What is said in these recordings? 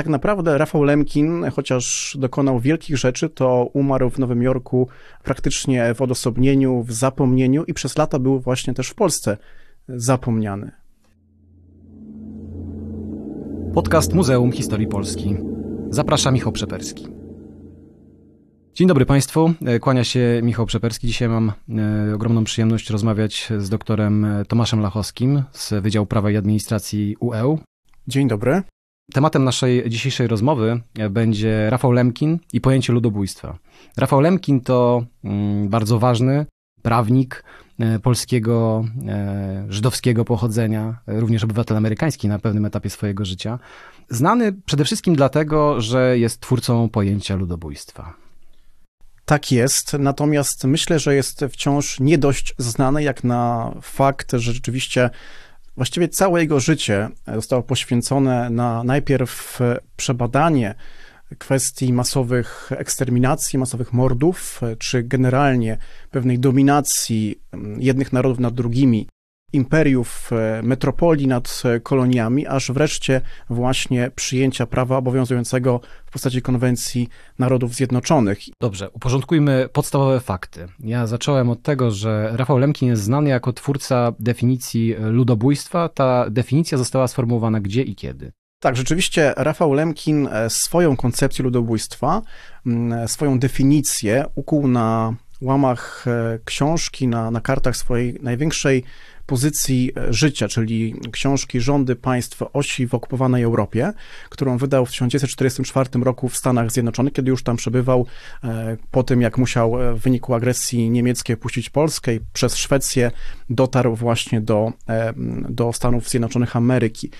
tak naprawdę Rafał Lemkin, chociaż dokonał wielkich rzeczy, to umarł w Nowym Jorku praktycznie w odosobnieniu, w zapomnieniu i przez lata był właśnie też w Polsce zapomniany. Podcast Muzeum Historii Polski. Zaprasza Michał Przeperski. Dzień dobry Państwu, e, kłania się Michał Przeperski. Dzisiaj mam e, ogromną przyjemność rozmawiać z doktorem Tomaszem Lachowskim z Wydziału Prawa i Administracji UE. Dzień dobry. Tematem naszej dzisiejszej rozmowy e, będzie Rafał Lemkin i pojęcie ludobójstwa. Rafał Lemkin to mm, bardzo ważny prawnik polskiego, żydowskiego pochodzenia, również obywatel amerykański na pewnym etapie swojego życia. Znany przede wszystkim dlatego, że jest twórcą pojęcia ludobójstwa. Tak jest, natomiast myślę, że jest wciąż nie dość znany jak na fakt, że rzeczywiście właściwie całe jego życie zostało poświęcone na najpierw przebadanie kwestii masowych eksterminacji, masowych mordów, czy generalnie pewnej dominacji jednych narodów nad drugimi imperiów, e, metropolii nad e, koloniami, aż wreszcie właśnie przyjęcia prawa obowiązującego w postaci konwencji Narodów Zjednoczonych. Dobrze, uporządkujmy podstawowe fakty. Ja zacząłem od tego, że Rafał Lemkin jest znany jako twórca definicji ludobójstwa. Ta definicja została sformułowana gdzie i kiedy? Tak, rzeczywiście Rafał Lemkin e, swoją koncepcję ludobójstwa, swoją definicję ukuł na łamach książki, na, na kartach swojej największej pozycji e, życia, czyli książki Rządy państw osi w okupowanej Europie, którą wydał w 1944 roku w Stanach Zjednoczonych, kiedy już tam przebywał e, po tym, jak musiał e, w wyniku agresji niemieckiej puścić Polskę i przez Szwecję dotarł właśnie do, do Stanów Zjednoczonych Ameryki.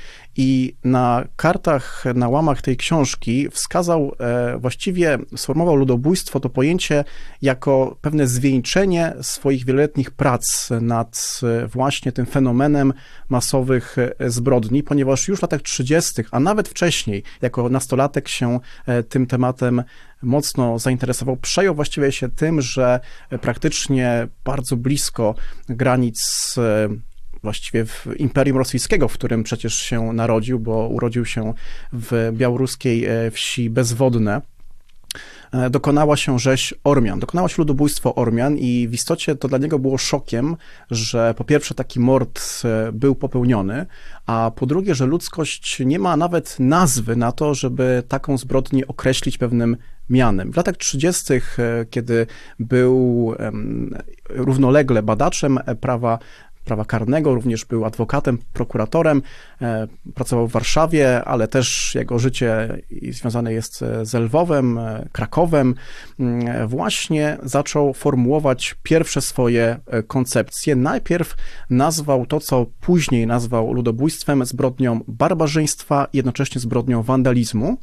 I na kartach, na łamach tej książki wskazał, właściwie sformułował ludobójstwo, to pojęcie jako pewne zwieńczenie swoich wieloletnich prac nad właśnie właśnie tym fenomenem masowych e, zbrodni, ponieważ już w latach 30., a nawet wcześniej, jako nastolatek się e, tym tematem mocno zainteresował, przejął właściwie się tym, że praktycznie bardzo blisko granic e, właściwie w Imperium Rosyjskiego, w którym przecież się narodził, bo urodził się w białoruskiej wsi Bezwodne, E, dokonała się rzeź Ormian, dokonała się ludobójstwo Ormian i w istocie to dla niego było szokiem, że po pierwsze taki mord e, był popełniony, a po drugie, że ludzkość nie ma nawet nazwy na to, żeby taką zbrodnię określić pewnym mianem. W latach 30., e, kiedy był równolegle badaczem prawa prawa karnego, również był adwokatem, prokuratorem, e, pracował w Warszawie, ale też jego życie związane jest z Lwowem, e, Krakowem. Mm, właśnie zaczął formułować pierwsze swoje e, koncepcje. Najpierw nazwał to, co później nazwał ludobójstwem, zbrodnią barbarzyństwa, jednocześnie zbrodnią wandalizmu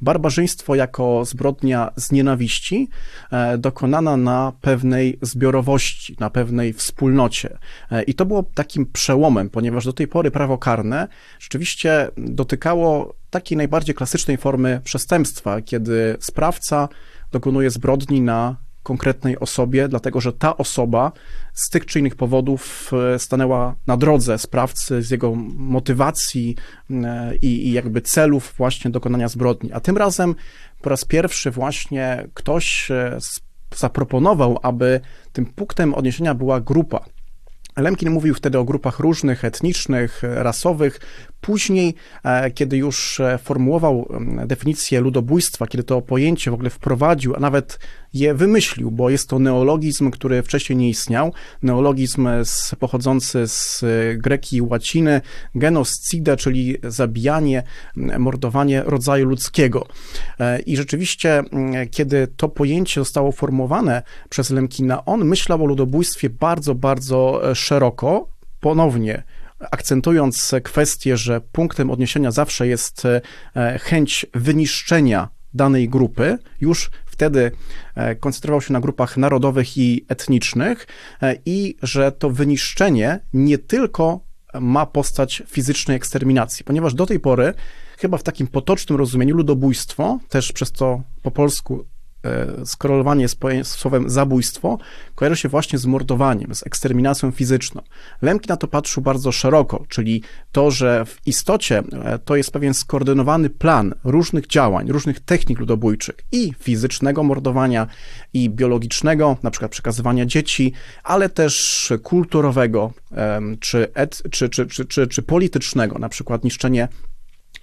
barbarzyństwo jako zbrodnia z nienawiści e, dokonana na pewnej zbiorowości, na pewnej wspólnocie. E, I to było takim przełomem, ponieważ do tej pory prawo karne rzeczywiście dotykało takiej najbardziej klasycznej formy przestępstwa, kiedy sprawca dokonuje zbrodni na konkretnej osobie, dlatego że ta osoba z tych czy innych powodów e, stanęła na drodze sprawcy z jego motywacji e, i, i jakby celów właśnie dokonania zbrodni. A tym razem po raz pierwszy właśnie ktoś e, zaproponował, aby tym punktem odniesienia była grupa. Lemkin mówił wtedy o grupach różnych, etnicznych, rasowych. Później, e, kiedy już e, formułował definicję ludobójstwa, kiedy to pojęcie w ogóle wprowadził, a nawet je wymyślił, bo jest to neologizm, który wcześniej nie istniał, neologizm z, pochodzący z e, greki i łaciny, genocide, czyli zabijanie, mordowanie rodzaju ludzkiego. I rzeczywiście, kiedy to pojęcie zostało formułowane przez Lemkina, on myślał o ludobójstwie bardzo, bardzo szeroko, ponownie akcentując kwestię, że punktem odniesienia zawsze jest e, chęć wyniszczenia danej grupy, już wtedy e, koncentrował się na grupach narodowych i etnicznych e, i że to wyniszczenie nie tylko ma postać fizycznej eksterminacji, ponieważ do tej pory chyba w takim potocznym rozumieniu ludobójstwo, też przez to po polsku skorelowanie z, słowem zabójstwo kojarzy się właśnie z mordowaniem, z eksterminacją fizyczną. Lemkin na to patrzył bardzo szeroko, czyli to, że w istocie e, to jest pewien skoordynowany plan różnych działań, różnych technik ludobójczych i fizycznego mordowania, i biologicznego, na przykład przekazywania dzieci, ale też kulturowego czy, et, czy, czy, czy, czy, czy politycznego, na przykład niszczenie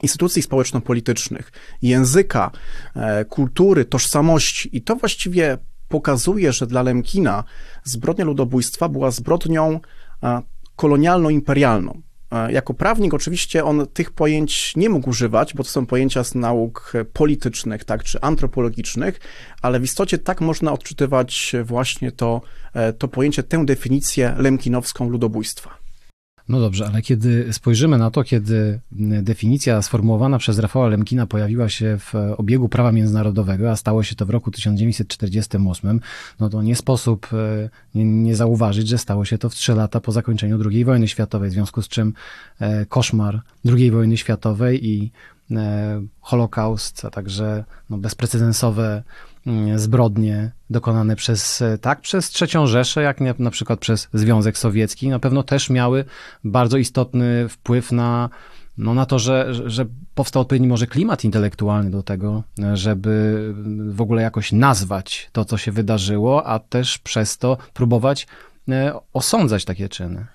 instytucji społeczno-politycznych, języka, e, kultury, tożsamości. I to właściwie pokazuje, że dla Lemkina zbrodnia ludobójstwa była zbrodnią e, kolonialno-imperialną. E, jako prawnik oczywiście on tych pojęć nie mógł używać, bo to są pojęcia z nauk politycznych, tak, czy antropologicznych, ale w istocie tak można odczytywać właśnie to, to pojęcie, tę definicję lemkinowską ludobójstwa. No dobrze, ale kiedy spojrzymy na to, kiedy definicja sformułowana przez Rafała Lemkina pojawiła się w obiegu prawa międzynarodowego, a stało się to w roku 1948, no to nie sposób e, nie, nie zauważyć, że stało się to w trzy lata po zakończeniu II wojny światowej, w związku z czym e, koszmar II wojny światowej i e, Holokaust, a także no, bezprecedensowe zbrodnie dokonane przez, e, tak, przez trzecią Rzeszę, jak nie, na przykład przez Związek Sowiecki, na pewno też miały bardzo istotny wpływ na, no, na to, że, że powstał odpowiedni może klimat intelektualny do tego, żeby w ogóle jakoś nazwać to, co się wydarzyło, a też przez to próbować e, osądzać takie czyny.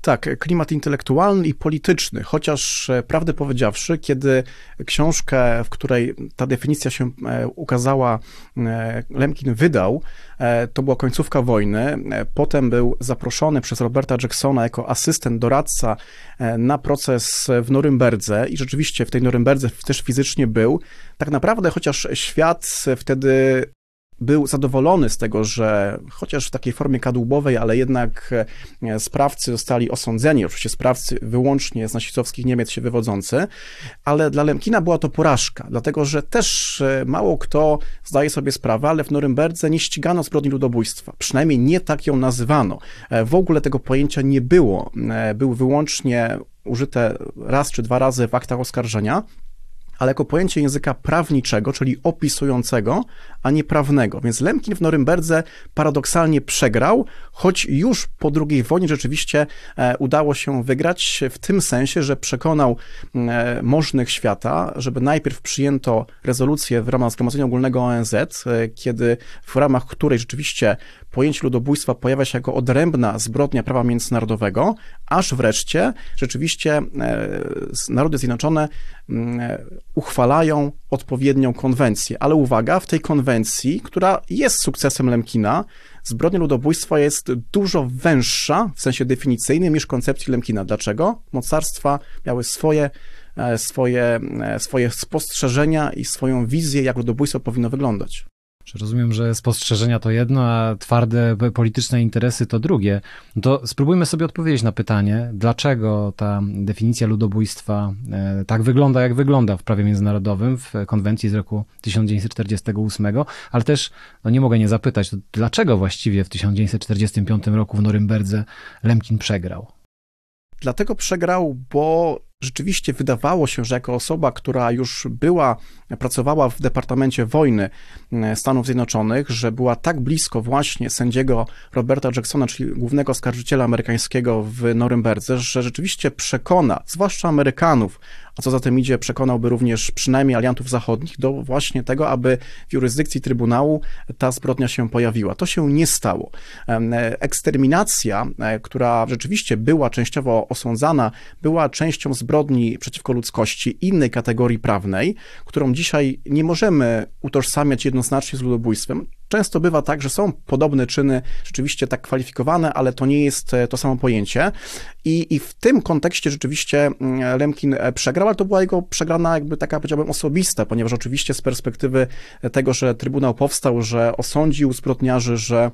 Tak, klimat intelektualny i polityczny, chociaż e, prawdę powiedziawszy, kiedy książkę, w której ta definicja się e, ukazała, e, Lemkin wydał, to była końcówka wojny. Potem był zaproszony przez Roberta Jacksona jako asystent, doradca na proces w Norymberdze i rzeczywiście w tej Norymberdze też fizycznie był. Tak naprawdę, chociaż świat wtedy był zadowolony z tego, że chociaż w takiej formie kadłubowej, ale jednak e, sprawcy zostali osądzeni, oczywiście sprawcy wyłącznie z nazistowskich Niemiec się wywodzący, ale dla Lemkina była to porażka, dlatego że też e, mało kto zdaje sobie sprawę, ale w Norymberdze nie ścigano zbrodni ludobójstwa, przynajmniej nie tak ją nazywano. E, w ogóle tego pojęcia nie było, był wyłącznie użyte raz czy dwa razy w aktach oskarżenia, ale jako pojęcie języka prawniczego, czyli opisującego, a nie prawnego. Więc Lemkin w Norymberdze paradoksalnie przegrał, choć już po II wojnie rzeczywiście e, udało się wygrać w tym sensie, że przekonał e, możnych świata, żeby najpierw przyjęto rezolucję w ramach Zgromadzenia Ogólnego ONZ, e, kiedy w ramach której rzeczywiście pojęcie ludobójstwa pojawia się jako odrębna zbrodnia prawa międzynarodowego, aż wreszcie rzeczywiście Narody Zjednoczone uchwalają odpowiednią konwencję. Ale uwaga, w tej konwencji, która jest sukcesem Lemkina, zbrodnia ludobójstwa jest dużo węższa w sensie definicyjnym niż koncepcji Lemkina. Dlaczego? Mocarstwa miały swoje e, swoje, e, swoje spostrzeżenia i swoją wizję, jak ludobójstwo powinno wyglądać. Rozumiem, że spostrzeżenia to jedno, a twarde polityczne interesy to drugie. No to spróbujmy sobie odpowiedzieć na pytanie, dlaczego ta definicja ludobójstwa e, tak wygląda, jak wygląda w prawie międzynarodowym, w konwencji z roku 1948, ale też no nie mogę nie zapytać, dlaczego właściwie w 1945 roku w Norymberdze Lemkin przegrał? Dlatego przegrał, bo rzeczywiście wydawało się, że jako osoba, która już była, pracowała w Departamencie Wojny e, Stanów Zjednoczonych, że była tak blisko właśnie sędziego Roberta Jacksona, czyli głównego oskarżyciela amerykańskiego w Norymberdze, że rzeczywiście przekona, zwłaszcza Amerykanów, a co za tym idzie, przekonałby również przynajmniej aliantów zachodnich do właśnie tego, aby w jurysdykcji Trybunału ta zbrodnia się pojawiła. To się nie stało. Eksterminacja, e, która rzeczywiście była częściowo osądzana, była częścią zbrodni przeciwko ludzkości innej kategorii prawnej, którą dzisiaj nie możemy utożsamiać jednoznacznie z ludobójstwem. Często bywa tak, że są podobne czyny rzeczywiście tak kwalifikowane, ale to nie jest e, to samo pojęcie. I, i w tym kontekście rzeczywiście mm, Lemkin e, przegrał, ale to była jego przegrana jakby taka, powiedziałbym, osobista, ponieważ oczywiście z perspektywy tego, że Trybunał powstał, że osądził zbrodniarzy, że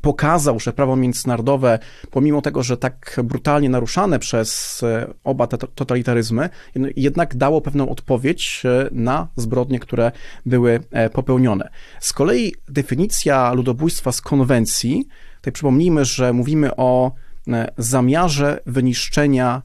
pokazał, że prawo międzynarodowe, pomimo tego, że tak brutalnie naruszane przez e, oba te totalitaryzmy, jednak dało pewną odpowiedź e, na zbrodnie, które były e, popełnione. Z kolei definicja ludobójstwa z konwencji, tutaj przypomnijmy, że mówimy o zamiarze wyniszczenia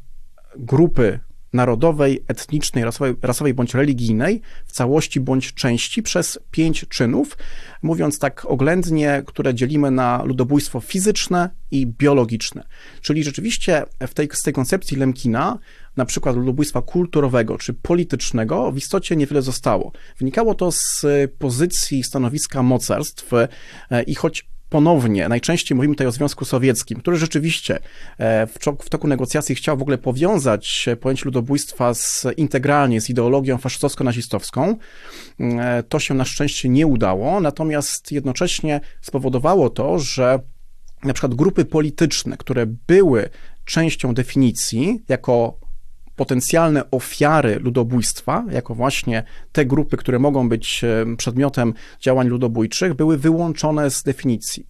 grupy narodowej, etnicznej, rasowej, rasowej bądź religijnej w całości bądź części przez pięć czynów, mówiąc tak oględnie, które dzielimy na ludobójstwo fizyczne i biologiczne. Czyli rzeczywiście w tej, z tej koncepcji Lemkina na przykład ludobójstwa kulturowego czy politycznego w istocie niewiele zostało. Wynikało to z pozycji stanowiska mocarstw e, i choć ponownie, najczęściej mówimy tutaj o Związku Sowieckim, który rzeczywiście e, w, toku negocjacji chciał w ogóle powiązać pojęcie ludobójstwa z, integralnie z ideologią faszystowsko-nazistowską. E, to się na szczęście nie udało, natomiast jednocześnie spowodowało to, że na przykład grupy polityczne, które były częścią definicji jako potencjalne ofiary ludobójstwa, jako właśnie te grupy, które mogą być e, przedmiotem działań ludobójczych, były wyłączone z definicji.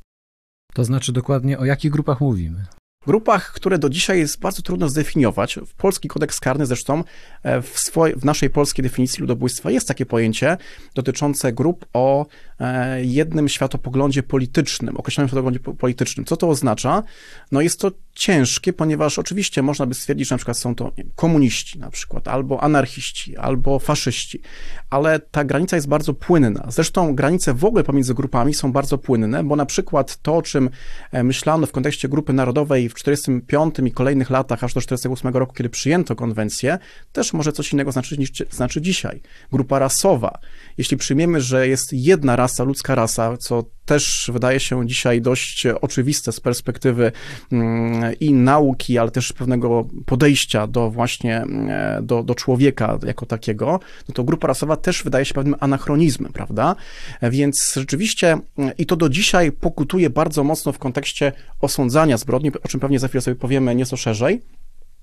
To znaczy dokładnie o jakich grupach mówimy? grupach, które do dzisiaj jest bardzo trudno zdefiniować. W polski kodeks karny zresztą e, w, w naszej polskiej definicji ludobójstwa jest takie pojęcie dotyczące grup o e, jednym światopoglądzie politycznym, określonym światopoglądzie politycznym. Co to oznacza? No jest to ciężkie, ponieważ oczywiście można by stwierdzić, że na przykład są to wiem, komuniści na przykład, albo anarchiści, albo faszyści, ale ta granica jest bardzo płynna. Zresztą granice w ogóle pomiędzy grupami są bardzo płynne, bo na przykład to, o czym e, myślano w kontekście grupy narodowej w 1945 i kolejnych latach, aż do 1948 roku, kiedy przyjęto konwencję, też może coś innego znaczyć niż znaczy dzisiaj. Grupa rasowa. Jeśli przyjmiemy, że jest jedna rasa, ludzka rasa, co też wydaje się dzisiaj dość oczywiste z perspektywy mm, i nauki, ale też pewnego podejścia do właśnie e, do, do człowieka jako takiego, no to grupa rasowa też wydaje się pewnym anachronizmem, prawda? Więc rzeczywiście i to do dzisiaj pokutuje bardzo mocno w kontekście osądzania zbrodni, o czym pewnie za chwilę sobie powiemy nieco szerzej.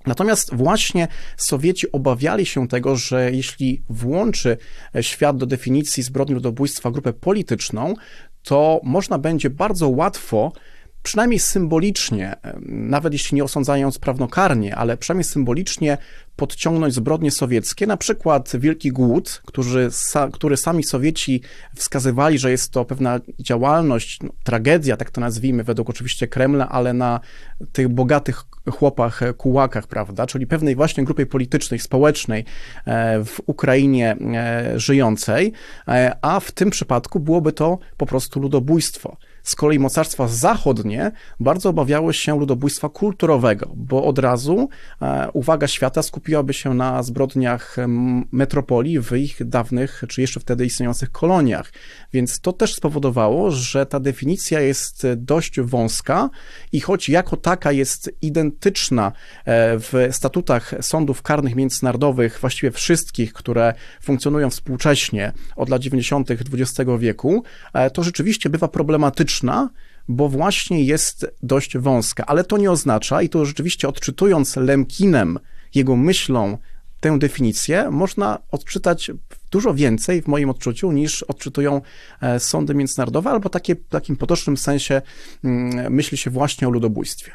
Natomiast właśnie Sowieci obawiali się tego, że jeśli włączy świat do definicji zbrodni ludobójstwa grupę polityczną, to można będzie bardzo łatwo przynajmniej symbolicznie, nawet jeśli nie osądzając prawnokarnie, ale przynajmniej symbolicznie podciągnąć zbrodnie sowieckie, na przykład Wielki Głód, który, który sami Sowieci wskazywali, że jest to pewna działalność, no, tragedia, tak to nazwijmy, według oczywiście Kremla, ale na tych bogatych chłopach, e, kułakach, prawda, czyli pewnej właśnie grupie politycznej, społecznej e, w Ukrainie e, żyjącej, a w tym przypadku byłoby to po prostu ludobójstwo. Z kolei mocarstwa zachodnie bardzo obawiały się ludobójstwa kulturowego, bo od razu uwaga świata skupiłaby się na zbrodniach metropolii w ich dawnych, czy jeszcze wtedy istniejących koloniach. Więc to też spowodowało, że ta definicja jest dość wąska i choć jako taka jest identyczna e, w statutach sądów karnych międzynarodowych, właściwie wszystkich, które funkcjonują współcześnie od lat 90. XX wieku, e, to rzeczywiście bywa bo właśnie jest dość wąska. Ale to nie oznacza, i to rzeczywiście odczytując Lemkinem, jego myślą, tę definicję można odczytać dużo więcej w moim odczuciu niż odczytują e, sądy międzynarodowe, albo takie, w takim potocznym sensie mm, myśli się właśnie o ludobójstwie.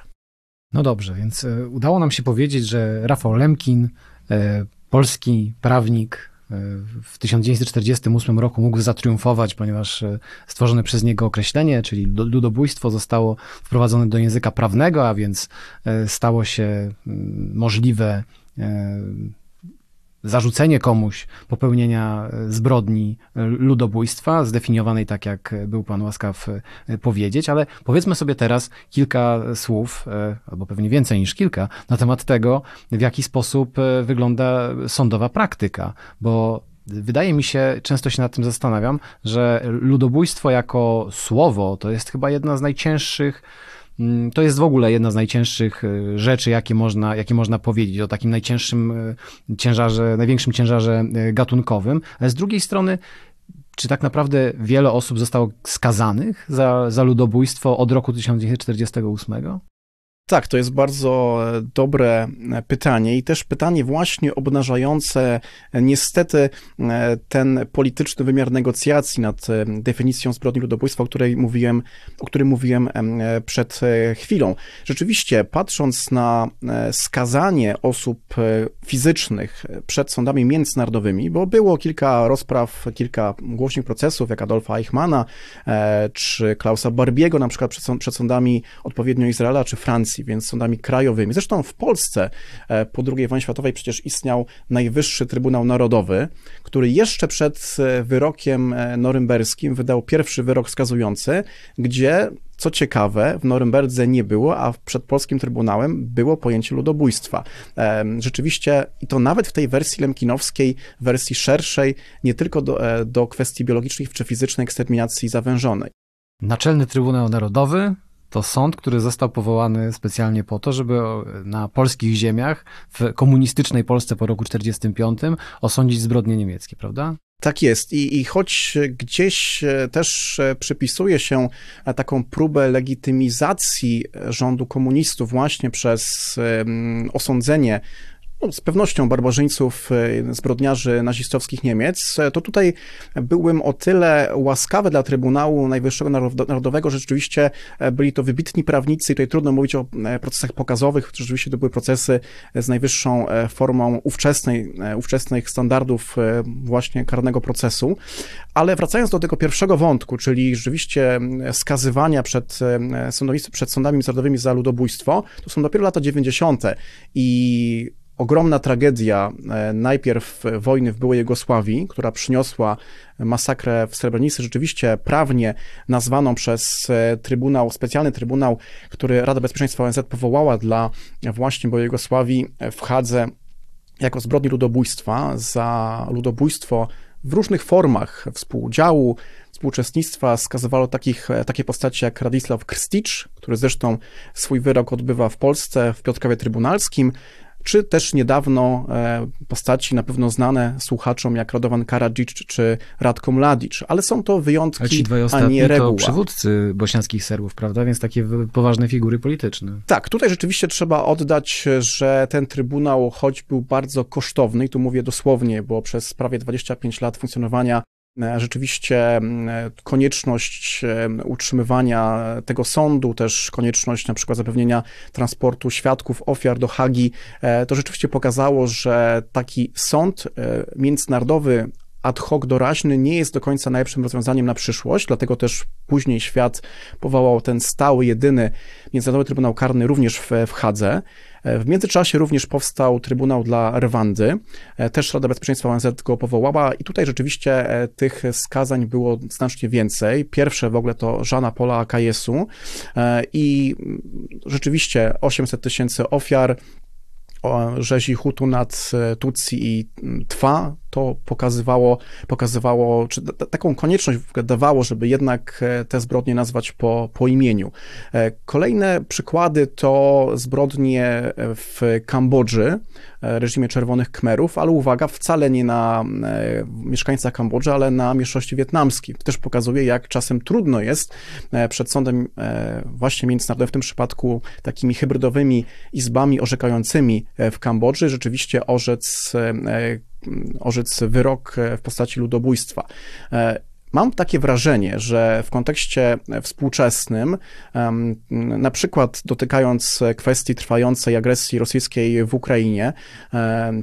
No dobrze, więc e, udało nam się powiedzieć, że Rafał Lemkin, e, polski prawnik, w 1948 roku mógł zatriumfować, ponieważ stworzone przez niego określenie, czyli ludobójstwo, zostało wprowadzone do języka prawnego, a więc stało się mm, możliwe zarzucenie komuś popełnienia e, zbrodni e, ludobójstwa, zdefiniowanej tak, jak był pan łaskaw e, powiedzieć, ale powiedzmy sobie teraz kilka słów, albo pewnie więcej niż kilka, na temat tego, w jaki sposób wygląda sądowa praktyka, bo Wydaje mi się, często się nad tym zastanawiam, że ludobójstwo jako słowo to jest chyba jedna z najcięższych to jest w ogóle jedna z najcięższych e, rzeczy, jakie można, jakie można powiedzieć o takim najcięższym e, ciężarze, największym ciężarze e, gatunkowym. Ale z drugiej strony, czy tak naprawdę wiele osób zostało skazanych za, za ludobójstwo od roku 1948? Tak, to jest bardzo e, dobre e, pytanie i też pytanie właśnie obnażające e, niestety ten polityczny wymiar negocjacji nad definicją zbrodni ludobójstwa, o której mówiłem, o którym mówiłem przed chwilą. Rzeczywiście, patrząc na skazanie osób fizycznych przed sądami międzynarodowymi, bo było kilka rozpraw, kilka głośnych procesów, jak Adolfa Eichmana czy Klausa Barbiego, na przykład przed, przed sądami odpowiednio Izraela czy Francji, więc sądami krajowymi. Zresztą w Polsce e, po II wojnie światowej przecież istniał Najwyższy Trybunał Narodowy, który jeszcze przed e, wyrokiem norymberskim wydał pierwszy wyrok wskazujący, gdzie co ciekawe, w Norymberdze nie było, a przed polskim trybunałem było pojęcie ludobójstwa. Rzeczywiście, i to nawet w tej wersji lemkinowskiej, wersji szerszej, nie tylko do, do kwestii biologicznych czy fizycznej eksterminacji zawężonej. Naczelny Trybunał Narodowy to sąd, który został powołany specjalnie po to, żeby na polskich ziemiach, w komunistycznej Polsce po roku 1945 osądzić zbrodnie niemieckie, prawda? Tak jest. I, I choć gdzieś e, też e, przypisuje się e, taką próbę legitymizacji rządu komunistów właśnie przez osądzenie no, z pewnością barbarzyńców, e, zbrodniarzy nazistowskich Niemiec, e, to tutaj byłbym o tyle łaskawy dla Trybunału Najwyższego Narodowego, że rzeczywiście e, byli to wybitni prawnicy i tutaj trudno mówić o procesach pokazowych, rzeczywiście to były procesy z najwyższą formą ówczesnej, ówczesnych standardów właśnie karnego procesu. Ale wracając do tego pierwszego wątku, czyli rzeczywiście skazywania przed, przed sądami międzynarodowymi za ludobójstwo, to są dopiero lata 90. i ogromna tragedia. E, najpierw wojny w byłej Jugosławii, która przyniosła masakrę w Srebrenicy, rzeczywiście prawnie nazwaną przez e, Trybunał, specjalny Trybunał, który Rada Bezpieczeństwa ONZ powołała dla właśnie byłej Jugosławii w Hadze jako zbrodni ludobójstwa za ludobójstwo w różnych formach współudziału, współuczestnictwa. Skazywało takich, e, takie postacie jak Radisław Krsticz, który zresztą swój wyrok odbywa w Polsce w Piotrkowie Trybunalskim, czy też niedawno e, postaci na pewno znane słuchaczom jak Radovan Karadzic czy Radko Mladic, ale są to wyjątki, ale ci dwaj a nie reguła. to przywódcy bośniackich Serbów, prawda? Więc takie poważne figury polityczne. Tak, tutaj rzeczywiście trzeba oddać, że ten trybunał, choć był bardzo kosztowny, i tu mówię dosłownie, bo przez prawie 25 lat funkcjonowania rzeczywiście konieczność utrzymywania tego sądu, też konieczność na przykład zapewnienia transportu świadków, ofiar do Hagi, e, to rzeczywiście pokazało, że taki sąd e, międzynarodowy, ad hoc doraźny nie jest do końca najlepszym rozwiązaniem na przyszłość, dlatego też później świat powołał ten stały, jedyny Międzynarodowy Trybunał Karny również w, w Hadze. W międzyczasie również powstał Trybunał dla Rwandy. Też Rada Bezpieczeństwa ONZ go powołała i tutaj rzeczywiście e, tych skazań było znacznie więcej. Pierwsze w ogóle to Żana Pola Akajesu e, i rzeczywiście 800 tysięcy ofiar, rzezi Hutu nad e, Tutsi i Twa, to pokazywało, pokazywało czy taką konieczność dawało, żeby jednak e, te zbrodnie nazwać po, po imieniu. E, kolejne przykłady to zbrodnie w Kambodży, reżimie Czerwonych Kmerów, ale uwaga, wcale nie na mieszkańcach Kambodży, ale na mniejszości wietnamskiej. To też pokazuje, jak czasem trudno jest przed sądem właśnie międzynarodowym, w tym przypadku takimi hybrydowymi izbami orzekającymi w Kambodży, rzeczywiście orzec orzec wyrok w postaci ludobójstwa. E, Mam takie wrażenie, że w kontekście współczesnym, na przykład dotykając kwestii trwającej agresji rosyjskiej w Ukrainie,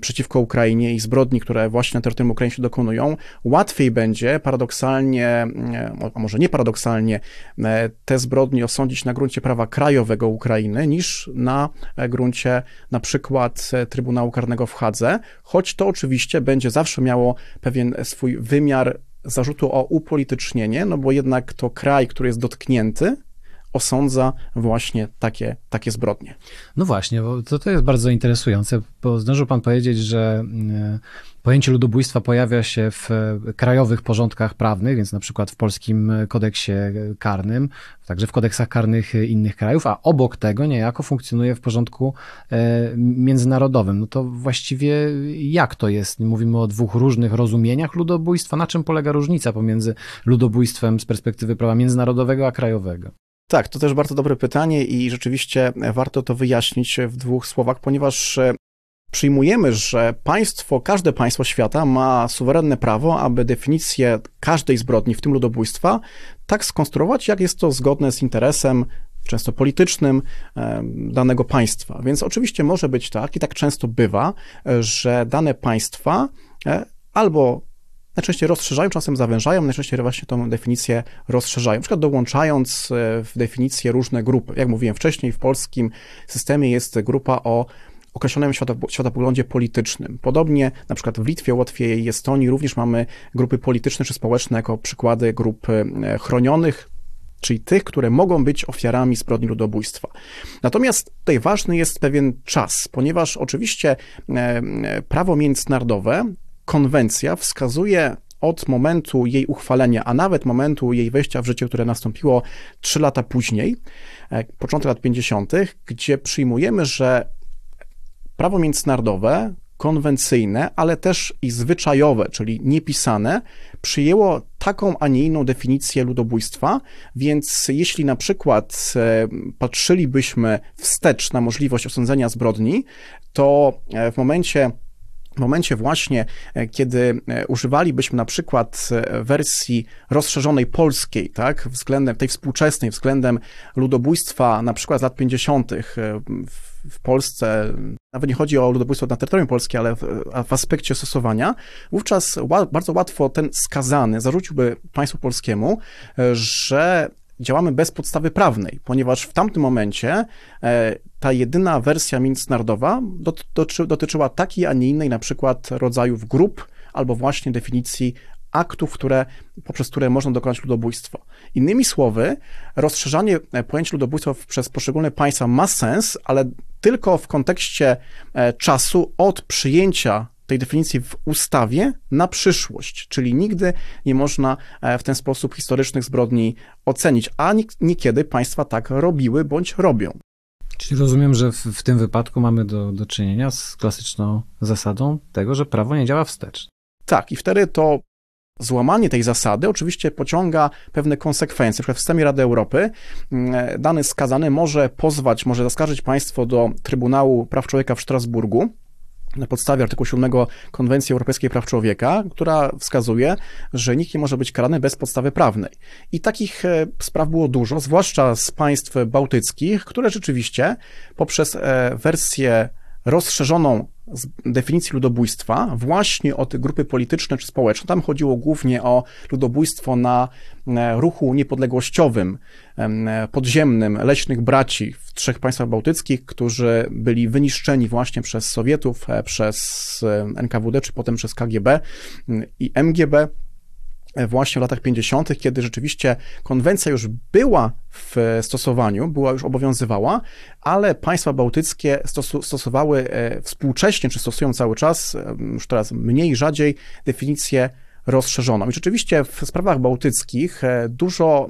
przeciwko Ukrainie i zbrodni, które właśnie na terytorium Ukrainy się dokonują, łatwiej będzie paradoksalnie, a może nie paradoksalnie, e, te zbrodnie osądzić na gruncie prawa krajowego Ukrainy niż na gruncie na przykład Trybunału Karnego w Hadze, choć to oczywiście będzie zawsze miało pewien swój wymiar zarzutu o upolitycznienie, no bo jednak to kraj, który jest dotknięty, osądza właśnie takie, takie zbrodnie. No właśnie, bo to, to jest bardzo interesujące, bo zdążył pan powiedzieć, że e, pojęcie ludobójstwa pojawia się w e, krajowych porządkach prawnych, więc na przykład w polskim kodeksie karnym, także w kodeksach karnych innych krajów, a obok tego niejako funkcjonuje w porządku e, międzynarodowym. No to właściwie jak to jest? Mówimy o dwóch różnych rozumieniach ludobójstwa. Na czym polega różnica pomiędzy ludobójstwem z perspektywy prawa międzynarodowego a krajowego? Tak, to też bardzo dobre pytanie i rzeczywiście warto to wyjaśnić w dwóch słowach, ponieważ e, przyjmujemy, że państwo, każde państwo świata ma suwerenne prawo, aby definicję każdej zbrodni, w tym ludobójstwa, tak skonstruować, jak jest to zgodne z interesem często politycznym e, danego państwa. Więc oczywiście może być tak, i tak często bywa, że dane państwa e, albo najczęściej rozszerzają, czasem zawężają, najczęściej właśnie tą definicję rozszerzają, na przykład dołączając w definicję różne grupy. Jak mówiłem wcześniej, w polskim systemie jest grupa o określonym światopoglądzie politycznym. Podobnie na przykład w Litwie, Łotwie i Estonii również mamy grupy polityczne czy społeczne jako przykłady grup e, chronionych, czyli tych, które mogą być ofiarami zbrodni ludobójstwa. Natomiast tutaj ważny jest pewien czas, ponieważ oczywiście e, prawo międzynarodowe, konwencja wskazuje od momentu jej uchwalenia, a nawet momentu jej wejścia w życie, które nastąpiło 3 lata później, e, początek lat 50., gdzie przyjmujemy, że prawo międzynarodowe, konwencyjne, ale też i zwyczajowe, czyli niepisane, przyjęło taką, a nie inną definicję ludobójstwa, więc jeśli na przykład e, patrzylibyśmy wstecz na możliwość osądzenia zbrodni, to e, w momencie w momencie właśnie, e, kiedy e, używalibyśmy na przykład e, wersji rozszerzonej polskiej, tak, względem tej współczesnej, względem ludobójstwa na przykład z lat 50. w Polsce, nawet nie chodzi o ludobójstwo na terytorium Polski, ale w, w aspekcie stosowania, wówczas bardzo łatwo ten skazany zarzuciłby państwu polskiemu, że działamy bez podstawy prawnej, ponieważ w tamtym momencie e, ta jedyna wersja międzynarodowa dotyczy, dotyczyła takiej, a nie innej na przykład rodzajów grup albo właśnie definicji aktów, które, poprzez które można dokonać ludobójstwa. Innymi słowy, rozszerzanie pojęcia ludobójstwa przez poszczególne państwa ma sens, ale tylko w kontekście e, czasu od przyjęcia tej definicji w ustawie na przyszłość, czyli nigdy nie można e, w ten sposób historycznych zbrodni ocenić, a niekiedy państwa tak robiły bądź robią. Czyli rozumiem, że w, w, tym wypadku mamy do, do czynienia z klasyczną zasadą tego, że prawo nie działa wstecz. Tak, i wtedy to złamanie tej zasady oczywiście pociąga pewne konsekwencje. Na przykład w systemie Rady Europy mm, dany skazany może pozwać, może zaskarżyć państwo do Trybunału Praw Człowieka w Strasburgu, na podstawie artykułu 7 Konwencji Europejskiej Praw Człowieka, która wskazuje, że nikt nie może być karany bez podstawy prawnej. I takich e, spraw było dużo, zwłaszcza z państw bałtyckich, które rzeczywiście poprzez e, wersję rozszerzoną z definicji ludobójstwa właśnie od grupy polityczne czy społeczne. Tam chodziło głównie o ludobójstwo na e, ruchu niepodległościowym, podziemnym, leśnych braci w trzech państwach bałtyckich, którzy byli wyniszczeni właśnie przez Sowietów, e, przez e, NKWD czy potem przez KGB i MGB właśnie w latach 50., kiedy rzeczywiście konwencja już była w stosowaniu, była już obowiązywała, ale państwa bałtyckie stosowały e, współcześnie, czy stosują cały czas, e, już teraz mniej, rzadziej, definicję rozszerzoną. I rzeczywiście w sprawach bałtyckich e, dużo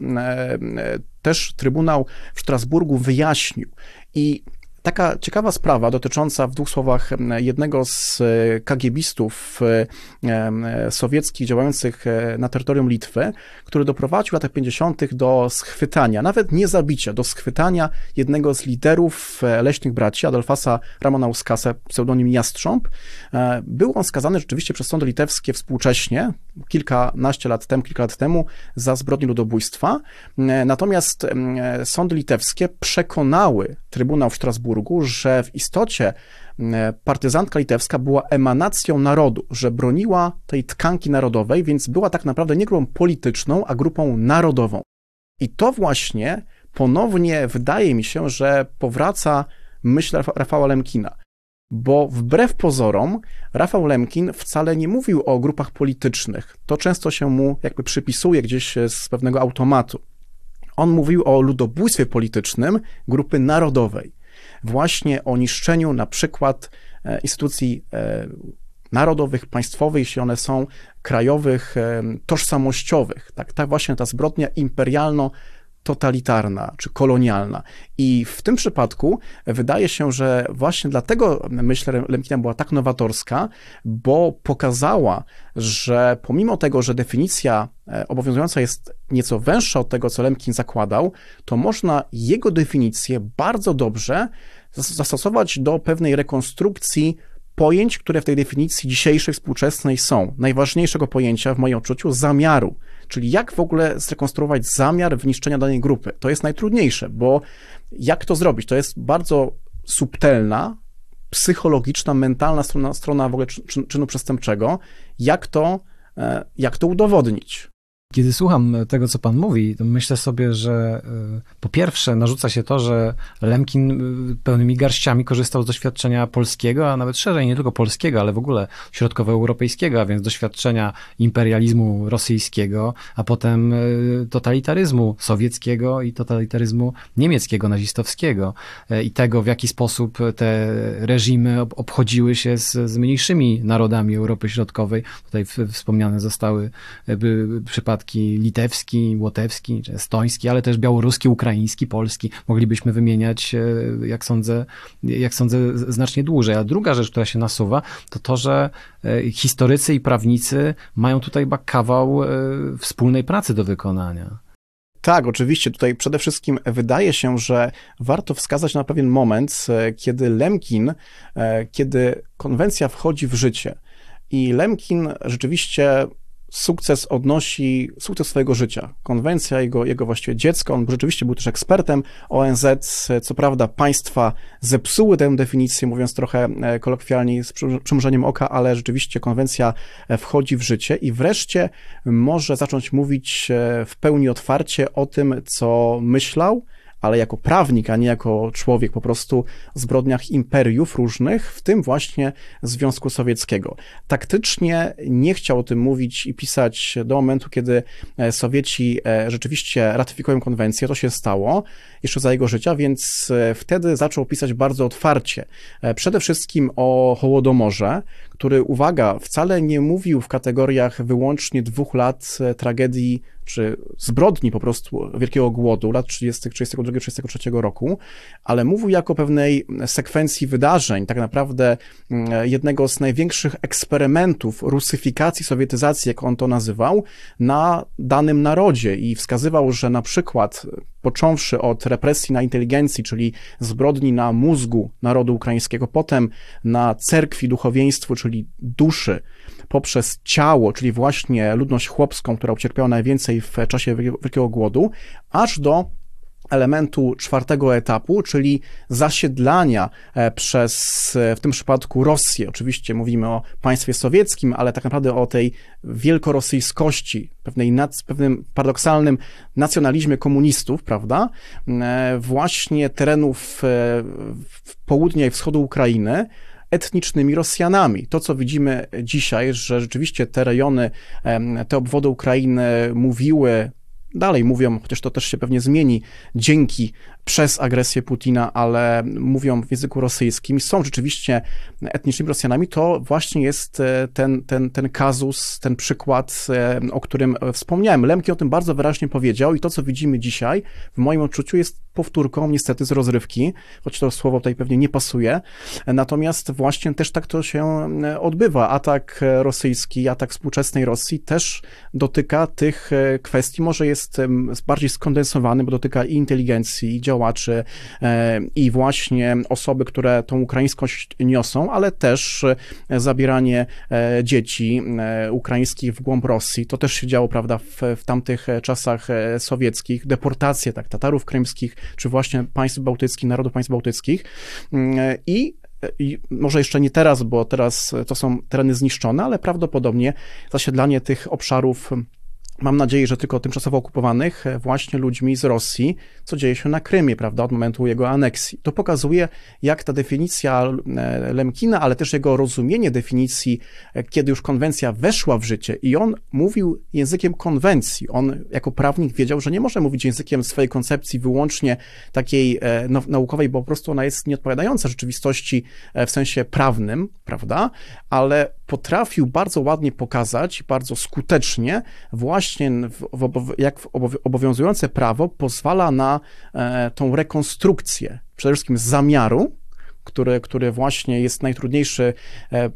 też Trybunał w Strasburgu wyjaśnił. I Taka ciekawa sprawa dotycząca w dwóch słowach jednego z e, kagiebistów e, e, sowieckich działających na terytorium Litwy, który doprowadził w latach 50. do schwytania, nawet nie zabicia, do schwytania jednego z liderów leśnych braci, Adolfasa Ramonauskasa, pseudonim Jastrząb. Był on skazany rzeczywiście przez sądy litewskie współcześnie, kilkanaście lat temu, kilka lat temu, za zbrodnie ludobójstwa. Natomiast sądy litewskie przekonały Trybunał w Strasburgu, że w istocie partyzantka litewska była emanacją narodu, że broniła tej tkanki narodowej, więc była tak naprawdę nie grupą polityczną, a grupą narodową. I to właśnie ponownie wydaje mi się, że powraca myśl Rafała Lemkina. Bo wbrew pozorom, Rafał Lemkin wcale nie mówił o grupach politycznych. To często się mu jakby przypisuje gdzieś z pewnego automatu. On mówił o ludobójstwie politycznym grupy narodowej, właśnie o niszczeniu na przykład e, instytucji e, narodowych, państwowych, jeśli one są krajowych, e, tożsamościowych. Tak, tak właśnie ta zbrodnia imperialno totalitarna czy kolonialna. I w tym przypadku wydaje się, że właśnie dlatego myśl Lemkina była tak nowatorska, bo pokazała, że pomimo tego, że definicja e, obowiązująca jest nieco węższa od tego, co Lemkin zakładał, to można jego definicję bardzo dobrze zastosować do pewnej rekonstrukcji pojęć, które w tej definicji dzisiejszej, współczesnej są. Najważniejszego pojęcia w moim odczuciu zamiaru. Czyli jak w ogóle zrekonstruować zamiar wniszczenia danej grupy? To jest najtrudniejsze, bo jak to zrobić? To jest bardzo subtelna, psychologiczna, mentalna strona, strona w ogóle czynu przestępczego. Jak to jak to udowodnić. Kiedy słucham tego, co pan mówi, to myślę sobie, że y, po pierwsze narzuca się to, że Lemkin y, pełnymi garściami korzystał z doświadczenia polskiego, a nawet szerzej nie tylko polskiego, ale w ogóle środkowoeuropejskiego, a więc doświadczenia imperializmu rosyjskiego, a potem totalitaryzmu sowieckiego i totalitaryzmu niemieckiego, nazistowskiego i tego, w jaki sposób te reżimy obchodziły się z, z mniejszymi narodami Europy Środkowej. Tutaj wspomniane zostały przypadki litewski, łotewski, estoński, ale też białoruski, ukraiński, polski. Moglibyśmy wymieniać, e, jak sądzę, jak sądzę, znacznie dłużej. A druga rzecz, która się nasuwa, to to, że e, historycy i prawnicy mają tutaj kawał e, wspólnej pracy do wykonania. Tak, oczywiście. Tutaj przede wszystkim wydaje się, że warto wskazać na pewien moment, kiedy Lemkin, kiedy konwencja wchodzi w życie. I Lemkin rzeczywiście sukces odnosi, sukces swojego życia. Konwencja, jego, jego właściwie dziecko, on rzeczywiście był też ekspertem ONZ, co prawda państwa zepsuły tę definicję, mówiąc trochę e, kolokwialnie z przymrużeniem oka, ale rzeczywiście konwencja e, wchodzi w życie i wreszcie może zacząć mówić e, w pełni otwarcie o tym, co myślał, ale jako prawnik, a nie jako człowiek, po prostu zbrodniach imperiów różnych, w tym właśnie Związku Sowieckiego. Taktycznie nie chciał o tym mówić i pisać do momentu, kiedy e, Sowieci e, rzeczywiście ratyfikują konwencję. To się stało jeszcze za jego życia, więc e, wtedy zaczął pisać bardzo otwarcie. Przede wszystkim o Hołodomorze, który, uwaga, wcale nie mówił w kategoriach wyłącznie dwóch lat tragedii czy zbrodni po prostu wielkiego głodu lat 30, 32, 33 roku, ale mówił jako pewnej sekwencji wydarzeń, tak naprawdę mm, jednego z największych eksperymentów rusyfikacji, sowietyzacji, jak on to nazywał, na danym narodzie i wskazywał, że na przykład począwszy od represji na inteligencji, czyli zbrodni na mózgu narodu ukraińskiego, potem na cerkwi, duchowieństwu, czyli duszy, poprzez ciało, czyli właśnie ludność chłopską, która ucierpiała najwięcej w czasie Wielkiego Głodu, aż do elementu czwartego etapu, czyli zasiedlania e, przez e, w tym przypadku Rosję. Oczywiście mówimy o państwie sowieckim, ale tak naprawdę o tej wielkorosyjskości, pewnej nad, pewnym paradoksalnym nacjonalizmie komunistów, prawda? E, właśnie terenów południa i wschodu Ukrainy, etnicznymi Rosjanami. To, co widzimy dzisiaj, że rzeczywiście te rejony, te obwody Ukrainy mówiły dalej mówią, chociaż to też się pewnie zmieni, dzięki przez agresję Putina, ale mówią w języku rosyjskim, są rzeczywiście etnicznymi Rosjanami, to właśnie jest e, ten, ten, ten kazus, ten przykład, e, o którym wspomniałem. Lemki o tym bardzo wyraźnie powiedział i to, co widzimy dzisiaj, w moim odczuciu jest powtórką niestety z rozrywki, choć to słowo tutaj pewnie nie pasuje, natomiast właśnie też tak to się e, odbywa. Atak rosyjski, atak współczesnej Rosji też dotyka tych kwestii, może jest bardziej skondensowany, bo dotyka i inteligencji, i działaczy e, i właśnie osoby, które tą ukraińskość niosą, ale też e, zabieranie e, dzieci ukraińskich w głąb Rosji. To też się działo, prawda, w, w tamtych czasach sowieckich, deportacje tak, Tatarów krymskich, czy właśnie państw bałtyckich, narodów państw bałtyckich mm, i i może jeszcze nie teraz, bo teraz to są tereny zniszczone, ale prawdopodobnie zasiedlanie tych obszarów mam nadzieję, że tylko tymczasowo okupowanych e, właśnie ludźmi z Rosji, co dzieje się na Krymie, prawda, od momentu jego aneksji. To pokazuje, jak ta definicja e, Lemkina, ale też jego rozumienie definicji, e, kiedy już konwencja weszła w życie i on mówił językiem konwencji. On jako prawnik wiedział, że nie może mówić językiem swojej koncepcji wyłącznie takiej naukowej, bo po prostu ona jest nieodpowiadająca rzeczywistości w sensie prawnym, prawda, ale potrafił bardzo ładnie pokazać, bardzo skutecznie właśnie w, w, jak obowiązujące prawo pozwala na e, tą rekonstrukcję, przede wszystkim zamiaru, który, który właśnie jest najtrudniejszy, e, e,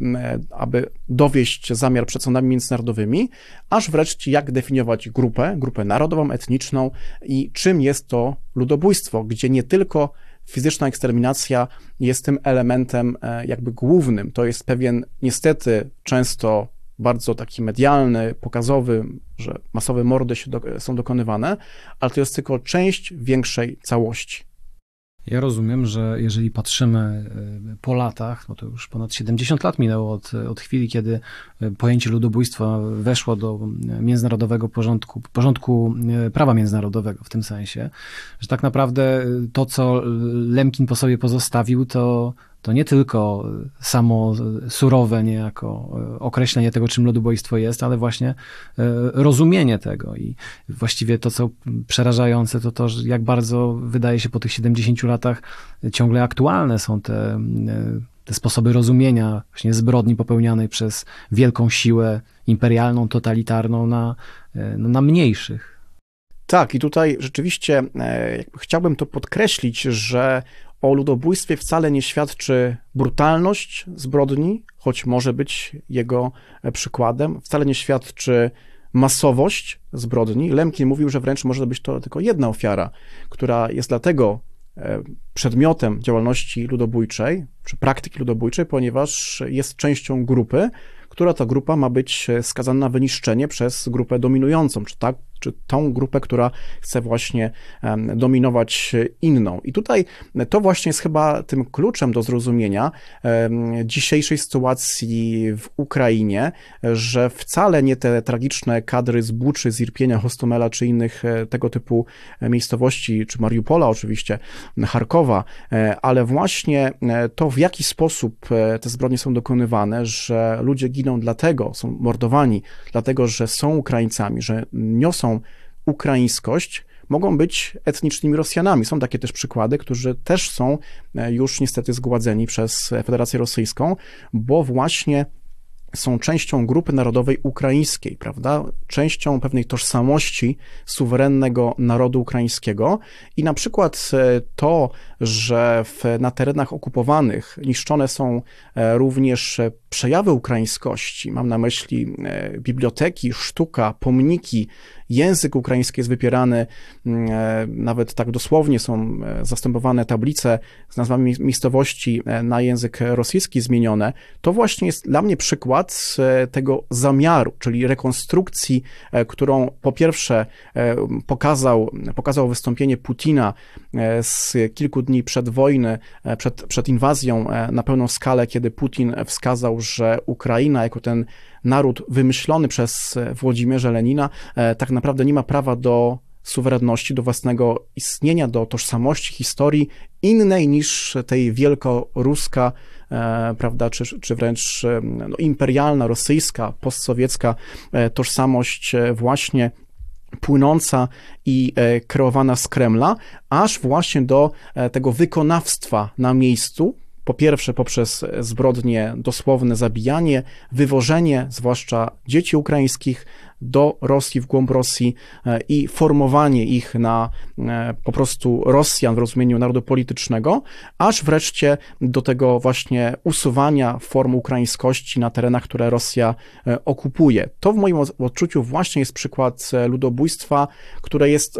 aby dowieść zamiar przed sądami międzynarodowymi, aż wreszcie jak definiować grupę, grupę narodową, etniczną i czym jest to ludobójstwo, gdzie nie tylko fizyczna eksterminacja jest tym elementem e, jakby głównym. To jest pewien, niestety, często bardzo taki medialny, pokazowy, że masowe mordy do, są dokonywane, ale to jest tylko część większej całości. Ja rozumiem, że jeżeli patrzymy e, po latach, no to już ponad 70 lat minęło od, od chwili, kiedy e, pojęcie ludobójstwa weszło do międzynarodowego porządku, porządku e, prawa międzynarodowego w tym sensie, że tak naprawdę to, co Lemkin po sobie pozostawił, to to nie tylko samo surowe niejako e, określenie tego, czym ludobójstwo jest, ale właśnie e, rozumienie tego. I właściwie to, co przerażające, to to, jak bardzo wydaje się po tych 70 latach ciągle aktualne są te, e, te sposoby rozumienia właśnie zbrodni popełnianej przez wielką siłę imperialną, totalitarną na, na mniejszych. Tak, i tutaj rzeczywiście chciałbym to podkreślić, że o ludobójstwie wcale nie świadczy brutalność zbrodni, choć może być jego e, przykładem, wcale nie świadczy masowość zbrodni. Lemkin mówił, że wręcz może być to tylko jedna ofiara, która jest dlatego e, przedmiotem działalności ludobójczej, czy praktyki ludobójczej, ponieważ jest częścią grupy, która to grupa ma być e, skazana na wyniszczenie przez grupę dominującą, czy tak, czy tą grupę, która chce właśnie dominować inną. I tutaj to właśnie jest chyba tym kluczem do zrozumienia dzisiejszej sytuacji w Ukrainie, że wcale nie te tragiczne kadry z Buczy, z Irpienia, Hostomela czy innych e, tego typu miejscowości, czy Mariupola oczywiście, Charkowa, e, ale właśnie e, to, w jaki sposób te zbrodnie są dokonywane, że ludzie giną dlatego, są mordowani, dlatego, że są Ukraińcami, że niosą ukraińskość, mogą być etnicznymi Rosjanami. Są takie też przykłady, którzy też są e, już niestety zgładzeni przez Federację Rosyjską, bo właśnie są częścią grupy narodowej ukraińskiej, prawda? Częścią pewnej tożsamości suwerennego narodu ukraińskiego. I na przykład e, to, że w, na terenach okupowanych niszczone są e, również przejawy ukraińskości, mam na myśli biblioteki, sztuka, pomniki, język ukraiński jest wypierany, mm, e, nawet tak dosłownie są e, zastępowane tablice z nazwami miejscowości e, na język rosyjski zmienione, to właśnie jest dla mnie przykład tego zamiaru, czyli rekonstrukcji, którą po pierwsze pokazał, pokazał wystąpienie Putina z kilku dni przed wojny, przed, przed inwazją na pełną skalę, kiedy Putin wskazał, że Ukraina jako ten naród wymyślony przez Włodzimierza Lenina e, tak naprawdę nie ma prawa do suwerenności, do własnego istnienia, do tożsamości, historii innej niż tej wielkoruska, e, prawda, czy, czy wręcz e, no, imperialna, rosyjska, postsowiecka tożsamość właśnie płynąca i kreowana z Kremla, aż właśnie do tego wykonawstwa na miejscu, po pierwsze poprzez zbrodnie, dosłowne zabijanie, wywożenie, zwłaszcza dzieci ukraińskich, do Rosji, w głąb Rosji e, i formowanie ich na e, po prostu Rosjan w rozumieniu narodu politycznego, aż wreszcie do tego właśnie usuwania form ukraińskości na terenach, które Rosja e, okupuje. To w moim odczuciu właśnie jest przykład ludobójstwa, które jest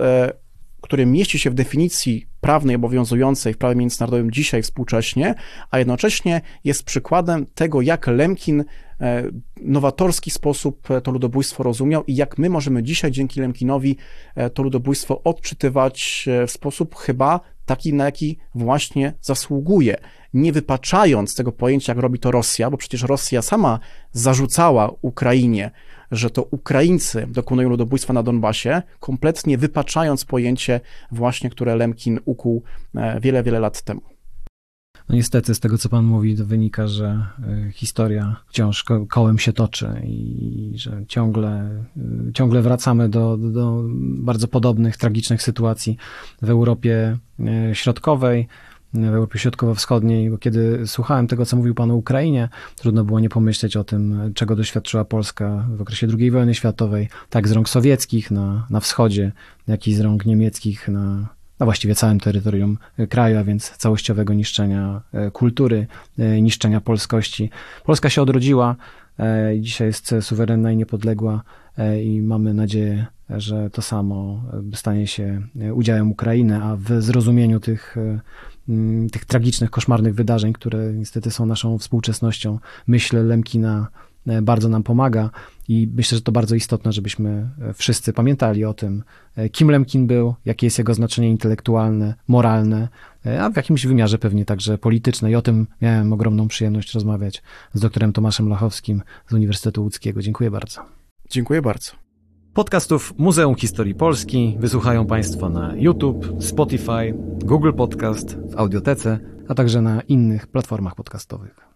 który mieści się w definicji prawnej obowiązującej w prawie międzynarodowym dzisiaj współcześnie, a jednocześnie jest przykładem tego, jak Lemkin e, nowatorski sposób to ludobójstwo rozumiał i jak my możemy dzisiaj dzięki Lemkinowi e, to ludobójstwo odczytywać e, w sposób chyba taki, na jaki właśnie zasługuje, nie wypaczając tego pojęcia, jak robi to Rosja, bo przecież Rosja sama zarzucała Ukrainie, że to Ukraińcy dokonują ludobójstwa na Donbasie, kompletnie wypaczając pojęcie właśnie, które Lemkin ukuł e, wiele, wiele lat temu. No niestety z tego, co pan mówi, to wynika, że e, historia wciąż kołem się toczy i że ciągle, e, ciągle wracamy do, do bardzo podobnych, tragicznych sytuacji w Europie Środkowej w Europie Środkowo-Wschodniej, bo kiedy słuchałem tego, co mówił Pan o Ukrainie, trudno było nie pomyśleć o tym, czego doświadczyła Polska w okresie II wojny światowej, tak z rąk sowieckich na, na wschodzie, jak i z rąk niemieckich na, na właściwie całym terytorium kraju, a więc całościowego niszczenia e, kultury, e, niszczenia polskości. Polska się odrodziła, e, dzisiaj jest suwerenna i niepodległa i mamy nadzieję, że to samo stanie się udziałem Ukrainy, a w zrozumieniu tych tych tragicznych, koszmarnych wydarzeń, które niestety są naszą współczesnością. Myśl Lemkina e, bardzo nam pomaga i myślę, że to bardzo istotne, żebyśmy e, wszyscy pamiętali o tym, e, kim Lemkin był, jakie jest jego znaczenie intelektualne, moralne a w jakimś wymiarze pewnie także polityczne. I o tym miałem ogromną przyjemność rozmawiać z doktorem Tomaszem Lachowskim z Uniwersytetu Łódzkiego. Dziękuję bardzo. Dziękuję bardzo. Podcastów Muzeum Historii Polski wysłuchają Państwo na YouTube, Spotify, Google Podcast, w Audiotece, a także na innych platformach podcastowych.